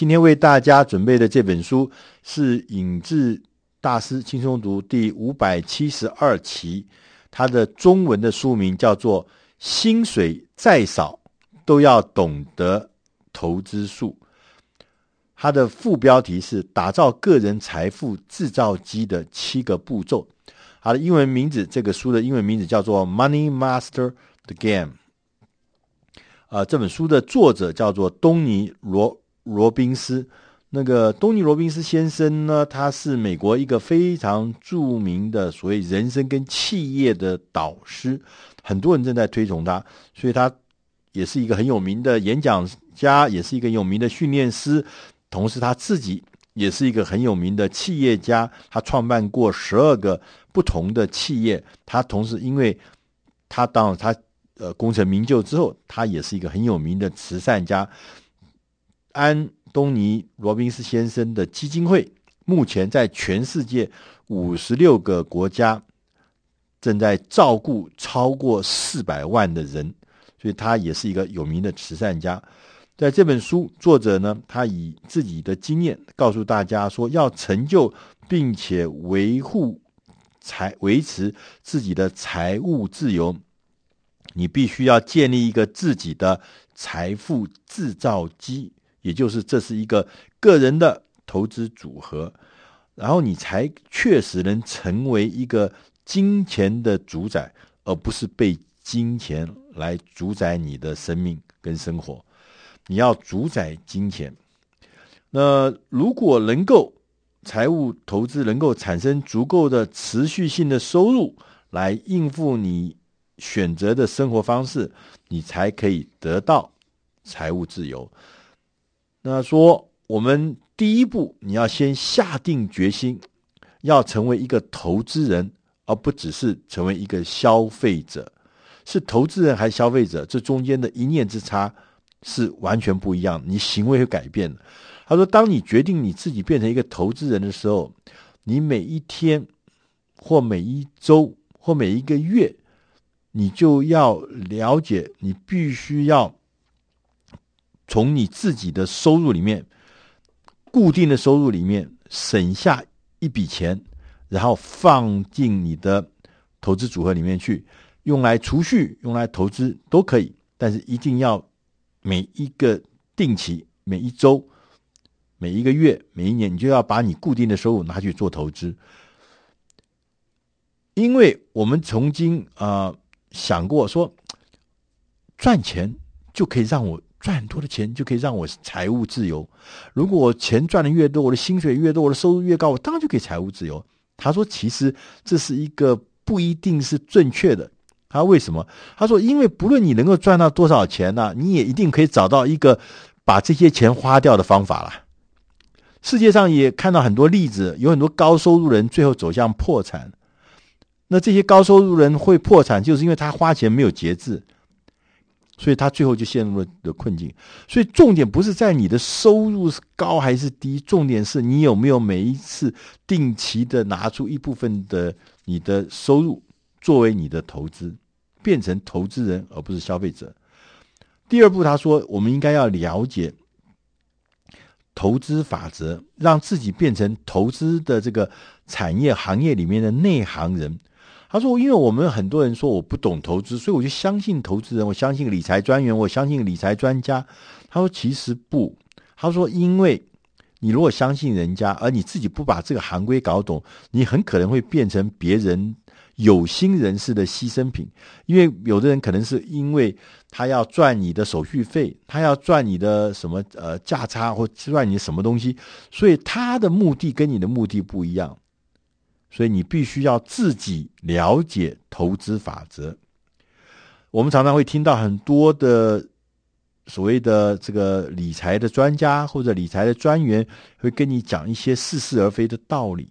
今天为大家准备的这本书是影志大师轻松读第五百七十二期，它的中文的书名叫做《薪水再少都要懂得投资术》，它的副标题是“打造个人财富制造机的七个步骤”。它的英文名字，这个书的英文名字叫做《Money Master the Game》。啊，这本书的作者叫做东尼罗。罗宾斯，那个东尼·罗宾斯先生呢，他是美国一个非常著名的所谓人生跟企业的导师，很多人正在推崇他，所以他也是一个很有名的演讲家，也是一个有名的训练师，同时他自己也是一个很有名的企业家，他创办过十二个不同的企业，他同时因为他当他呃功成名就之后，他也是一个很有名的慈善家。安东尼·罗宾斯先生的基金会目前在全世界五十六个国家正在照顾超过四百万的人，所以他也是一个有名的慈善家。在这本书，作者呢，他以自己的经验告诉大家说，要成就并且维护财维持自己的财务自由，你必须要建立一个自己的财富制造机。也就是这是一个个人的投资组合，然后你才确实能成为一个金钱的主宰，而不是被金钱来主宰你的生命跟生活。你要主宰金钱。那如果能够财务投资能够产生足够的持续性的收入，来应付你选择的生活方式，你才可以得到财务自由。那说，我们第一步，你要先下定决心，要成为一个投资人，而不只是成为一个消费者。是投资人还是消费者？这中间的一念之差是完全不一样，你行为会改变。他说，当你决定你自己变成一个投资人的时候，你每一天或每一周或每一个月，你就要了解，你必须要。从你自己的收入里面，固定的收入里面省下一笔钱，然后放进你的投资组合里面去，用来储蓄、用来投资都可以，但是一定要每一个定期、每一周、每一个月、每一年，你就要把你固定的收入拿去做投资，因为我们曾经啊想过说，赚钱就可以让我。赚很多的钱就可以让我财务自由。如果我钱赚的越多，我的薪水越多，我的收入越高，我当然就可以财务自由。他说：“其实这是一个不一定是正确的。”他为什么？他说：“因为不论你能够赚到多少钱呢，你也一定可以找到一个把这些钱花掉的方法了。世界上也看到很多例子，有很多高收入人最后走向破产。那这些高收入人会破产，就是因为他花钱没有节制。”所以他最后就陷入了的困境。所以重点不是在你的收入是高还是低，重点是你有没有每一次定期的拿出一部分的你的收入作为你的投资，变成投资人而不是消费者。第二步，他说我们应该要了解投资法则，让自己变成投资的这个产业行业里面的内行人。他说：“因为我们很多人说我不懂投资，所以我就相信投资人，我相信理财专员，我相信理财专家。”他说：“其实不。”他说：“因为你如果相信人家，而你自己不把这个行规搞懂，你很可能会变成别人有心人士的牺牲品。因为有的人可能是因为他要赚你的手续费，他要赚你的什么呃价差，或赚你什么东西，所以他的目的跟你的目的不一样。”所以你必须要自己了解投资法则。我们常常会听到很多的所谓的这个理财的专家或者理财的专员会跟你讲一些似是而非的道理。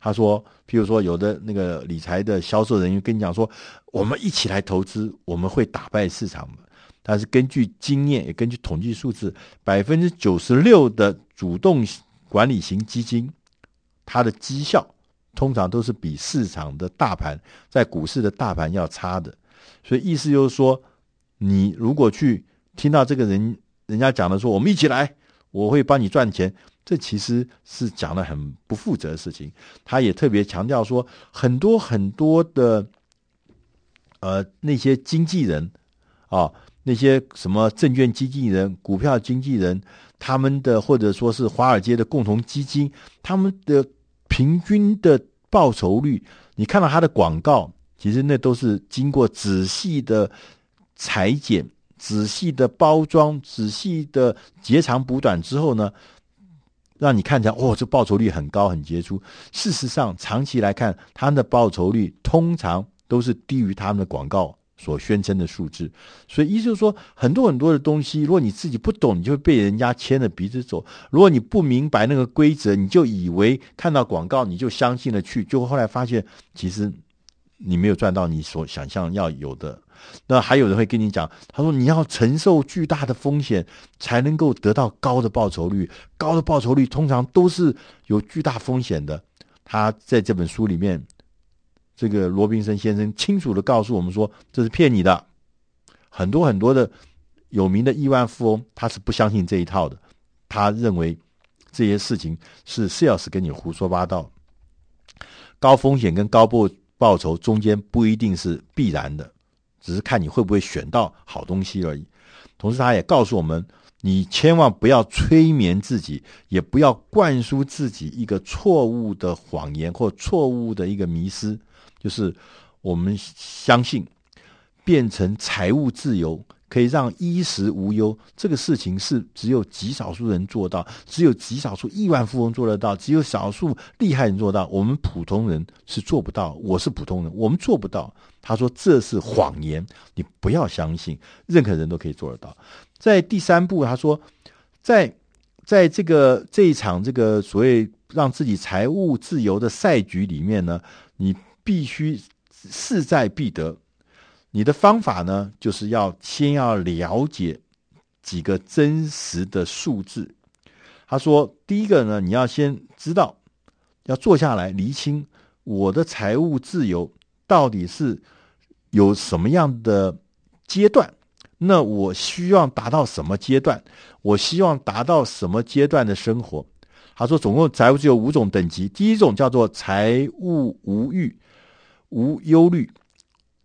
他说，譬如说有的那个理财的销售人员跟你讲说，我们一起来投资，我们会打败市场。但是根据经验，也根据统计数字，百分之九十六的主动管理型基金，它的绩效。通常都是比市场的大盘在股市的大盘要差的，所以意思就是说，你如果去听到这个人人家讲的说，我们一起来，我会帮你赚钱。这其实是讲的很不负责的事情。他也特别强调说，很多很多的呃那些经纪人啊，那些什么证券经纪人、股票经纪人，他们的或者说是华尔街的共同基金，他们的平均的报酬率，你看到他的广告，其实那都是经过仔细的裁剪、仔细的包装、仔细的截长补短之后呢，让你看起来，哦，这报酬率很高，很杰出。事实上，长期来看，他们的报酬率通常都是低于他们的广告所宣称的数字。所以，意思就是说，很多很多的东西，如果你自己不懂，你就会被人家牵着鼻子走；如果你不明白那个规则，你就以为看到广告你就相信了去，就后来发现其实你没有赚到你所想象要有的。那还有人会跟你讲，他说你要承受巨大的风险，才能够得到高的报酬率。高的报酬率通常都是有巨大风险的。他在这本书里面，这个罗宾森先生清楚的告诉我们说，这是骗你的。很多很多的有名的亿万富翁，他是不相信这一套的。他认为这些事情是 sales 跟你胡说八道。高风险跟高报报酬中间不一定是必然的。只是看你会不会选到好东西而已。同时，他也告诉我们，你千万不要催眠自己，也不要灌输自己一个错误的谎言或错误的一个迷失，就是我们相信变成财务自由。可以让衣食无忧，这个事情是只有极少数人做到，只有极少数亿万富翁做得到，只有少数厉害人做到。我们普通人是做不到。我是普通人，我们做不到。他说这是谎言，你不要相信，任何人都可以做得到。在第三步，他说，在在这个这一场这个所谓让自己财务自由的赛局里面呢，你必须势在必得。你的方法呢，就是要先要了解几个真实的数字。他说，第一个呢，你要先知道，要坐下来厘清我的财务自由到底是有什么样的阶段。那我希望达到什么阶段？我希望达到什么阶段的生活？他说，总共财务自由五种等级。第一种叫做财务无欲、无忧虑。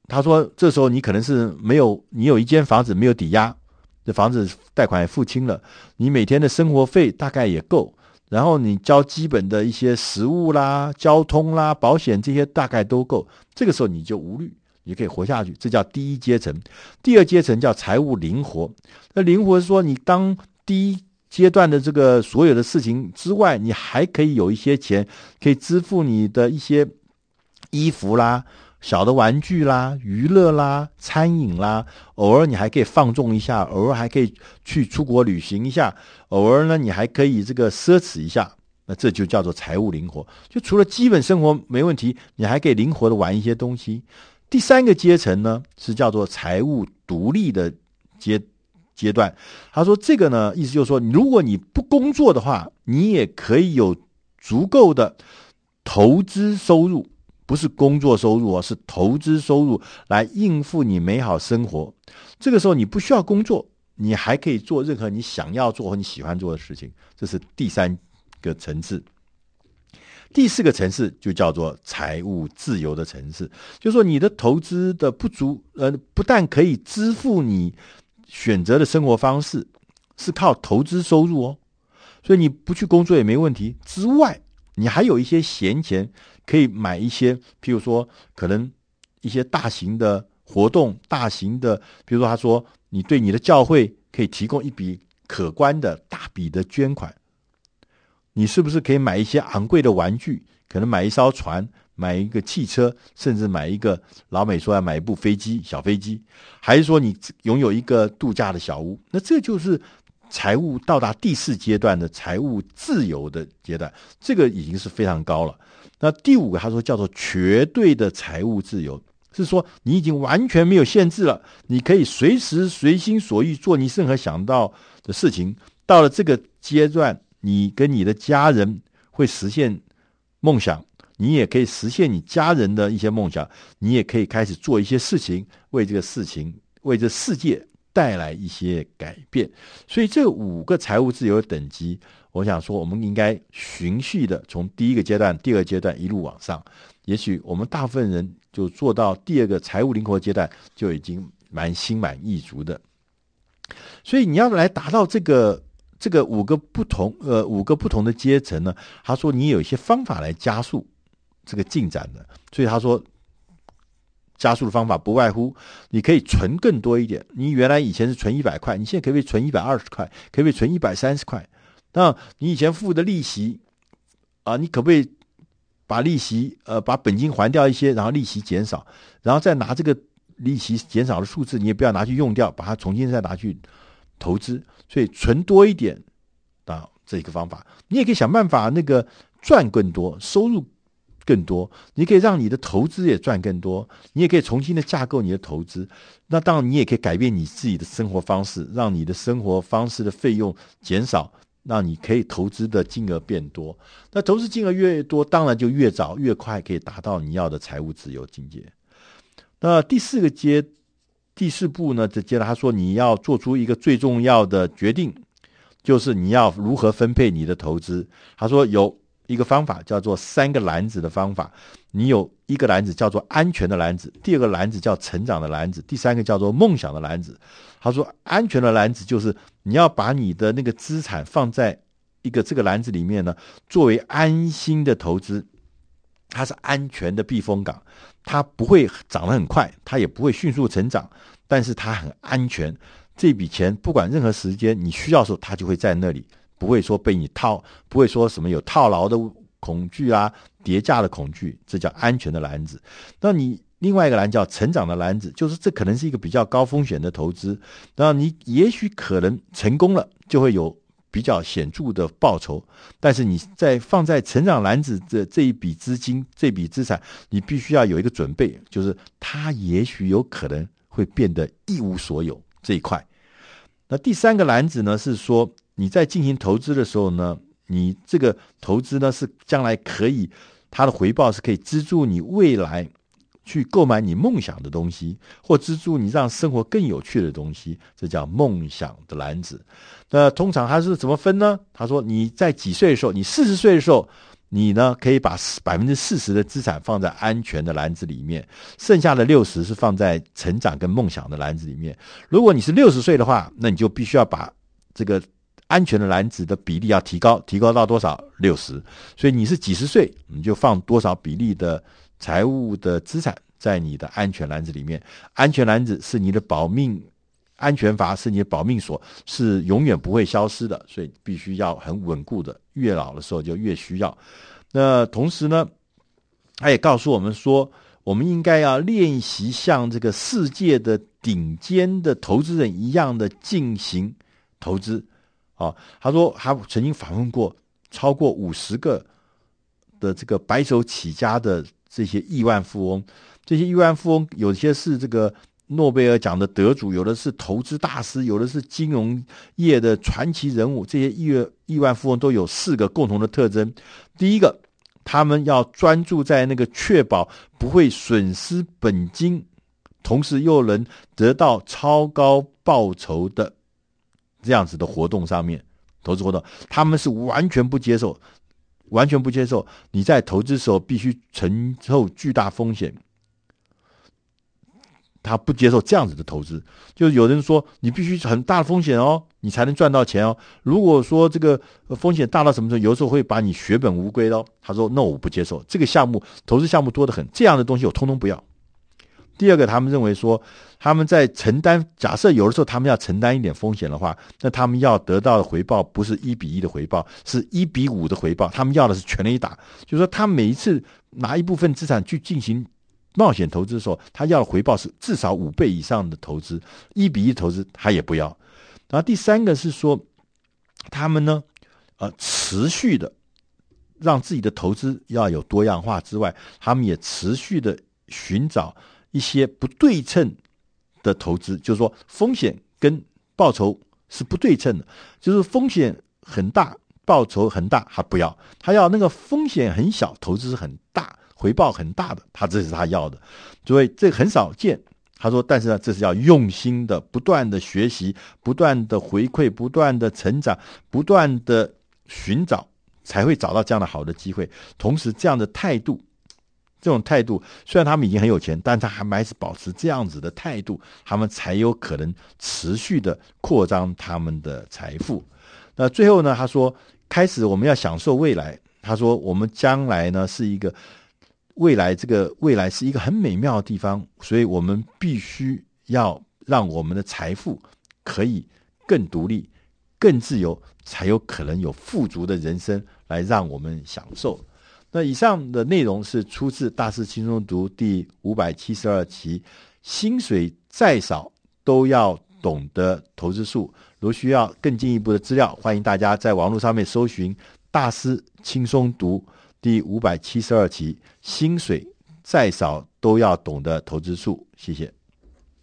他说：“这时候你可能是没有，你有一间房子没有抵押，这房子贷款也付清了，你每天的生活费大概也够，然后你交基本的一些食物啦、交通啦、保险这些大概都够。这个时候你就无虑，你可以活下去。这叫第一阶层。第二阶层叫财务灵活。那灵活是说，你当第一阶段的这个所有的事情之外，你还可以有一些钱可以支付你的一些衣服啦。”小的玩具啦、娱乐啦、餐饮啦，偶尔你还可以放纵一下，偶尔还可以去出国旅行一下，偶尔呢你还可以这个奢侈一下，那这就叫做财务灵活。就除了基本生活没问题，你还可以灵活的玩一些东西。第三个阶层呢是叫做财务独立的阶阶段。他说这个呢意思就是说，如果你不工作的话，你也可以有足够的投资收入。不是工作收入哦，是投资收入来应付你美好生活。这个时候你不需要工作，你还可以做任何你想要做或你喜欢做的事情。这是第三个层次。第四个层次就叫做财务自由的层次，就是说你的投资的不足，呃，不但可以支付你选择的生活方式，是靠投资收入哦，所以你不去工作也没问题。之外，你还有一些闲钱。可以买一些，譬如说，可能一些大型的活动，大型的，比如说，他说你对你的教会可以提供一笔可观的大笔的捐款，你是不是可以买一些昂贵的玩具？可能买一艘船，买一个汽车，甚至买一个老美说要买一部飞机，小飞机，还是说你拥有一个度假的小屋？那这就是财务到达第四阶段的财务自由的阶段，这个已经是非常高了。那第五个，他说叫做绝对的财务自由，是说你已经完全没有限制了，你可以随时随心所欲做你任何想到的事情。到了这个阶段，你跟你的家人会实现梦想，你也可以实现你家人的一些梦想，你也可以开始做一些事情，为这个事情，为这世界带来一些改变。所以这五个财务自由等级，我想说，我们应该循序的从第一个阶段、第二阶段一路往上。也许我们大部分人就做到第二个财务灵活阶段，就已经蛮心满意足的。所以你要来达到这个这个五个不同呃五个不同的阶层呢，他说你有一些方法来加速这个进展的。所以他说。加速的方法不外乎，你可以存更多一点。你原来以前是存一百块，你现在可不可以存一百二十块？可不可以存一百三十块？那你以前付的利息啊，你可不可以把利息呃把本金还掉一些，然后利息减少，然后再拿这个利息减少的数字，你也不要拿去用掉，把它重新再拿去投资。所以存多一点啊，这一个方法，你也可以想办法那个赚更多收入。更多，你可以让你的投资也赚更多，你也可以重新的架构你的投资。那当然，你也可以改变你自己的生活方式，让你的生活方式的费用减少，让你可以投资的金额变多。那投资金额越多，当然就越早越快可以达到你要的财务自由境界。那第四个阶，第四步呢？这接着他说，你要做出一个最重要的决定，就是你要如何分配你的投资。他说有。一个方法叫做三个篮子的方法，你有一个篮子叫做安全的篮子，第二个篮子叫成长的篮子，第三个叫做梦想的篮子。他说，安全的篮子就是你要把你的那个资产放在一个这个篮子里面呢，作为安心的投资，它是安全的避风港，它不会涨得很快，它也不会迅速成长，但是它很安全。这笔钱不管任何时间你需要的时候，它就会在那里。不会说被你套，不会说什么有套牢的恐惧啊，叠加的恐惧，这叫安全的篮子。那你另外一个篮叫成长的篮子，就是这可能是一个比较高风险的投资。那你也许可能成功了，就会有比较显著的报酬。但是你在放在成长篮子的这一笔资金、这笔资产，你必须要有一个准备，就是它也许有可能会变得一无所有这一块。那第三个篮子呢，是说。你在进行投资的时候呢，你这个投资呢是将来可以，它的回报是可以资助你未来去购买你梦想的东西，或资助你让生活更有趣的东西，这叫梦想的篮子。那通常它是怎么分呢？他说你在几岁的时候，你四十岁的时候，你呢可以把百分之四十的资产放在安全的篮子里面，剩下的六十是放在成长跟梦想的篮子里面。如果你是六十岁的话，那你就必须要把这个。安全的篮子的比例要提高，提高到多少？六十。所以你是几十岁，你就放多少比例的财务的资产在你的安全篮子里面。安全篮子是你的保命安全阀，是你的保命锁，是永远不会消失的。所以必须要很稳固的，越老的时候就越需要。那同时呢，他也告诉我们说，我们应该要练习像这个世界的顶尖的投资人一样的进行投资。啊，他说他曾经访问过超过五十个的这个白手起家的这些亿万富翁，这些亿万富翁有些是这个诺贝尔奖的得主，有的是投资大师，有的是金融业的传奇人物。这些亿亿万富翁都有四个共同的特征：第一个，他们要专注在那个确保不会损失本金，同时又能得到超高报酬的。这样子的活动上面，投资活动，他们是完全不接受，完全不接受你在投资时候必须承受巨大风险。他不接受这样子的投资，就是有人说你必须很大风险哦，你才能赚到钱哦。如果说这个风险大到什么时候，有时候会把你血本无归哦。他说：“那我不接受这个项目，投资项目多得很，这样的东西我通通不要。”第二个，他们认为说，他们在承担，假设有的时候他们要承担一点风险的话，那他们要得到的回报不是一比一的回报，是一比五的回报。他们要的是全垒打，就是说，他每一次拿一部分资产去进行冒险投资的时候，他要的回报是至少五倍以上的投资，一比一投资他也不要。然后第三个是说，他们呢，呃，持续的让自己的投资要有多样化之外，他们也持续的寻找。一些不对称的投资，就是说风险跟报酬是不对称的，就是风险很大，报酬很大，他不要，他要那个风险很小，投资是很大，回报很大的，他这是他要的，所以这很少见。他说：“但是呢，这是要用心的，不断的学习，不断的回馈，不断的成长，不断的寻找，才会找到这样的好的机会。同时，这样的态度，这种态度，虽然他们已经很有钱，但他还还是保持这样子的态度，他们才有可能持续的扩张他们的财富。那最后呢，他说，开始我们要享受未来。他说，我们将来呢是一个。”未来这个未来是一个很美妙的地方，所以我们必须要让我们的财富可以更独立、更自由，才有可能有富足的人生来让我们享受。那以上的内容是出自《大师轻松读》第五百七十二期，薪水再少都要懂得投资术。如需要更进一步的资料，欢迎大家在网络上面搜寻《大师轻松读》。第五百七十二期，薪水再少都要懂得投资术。谢谢。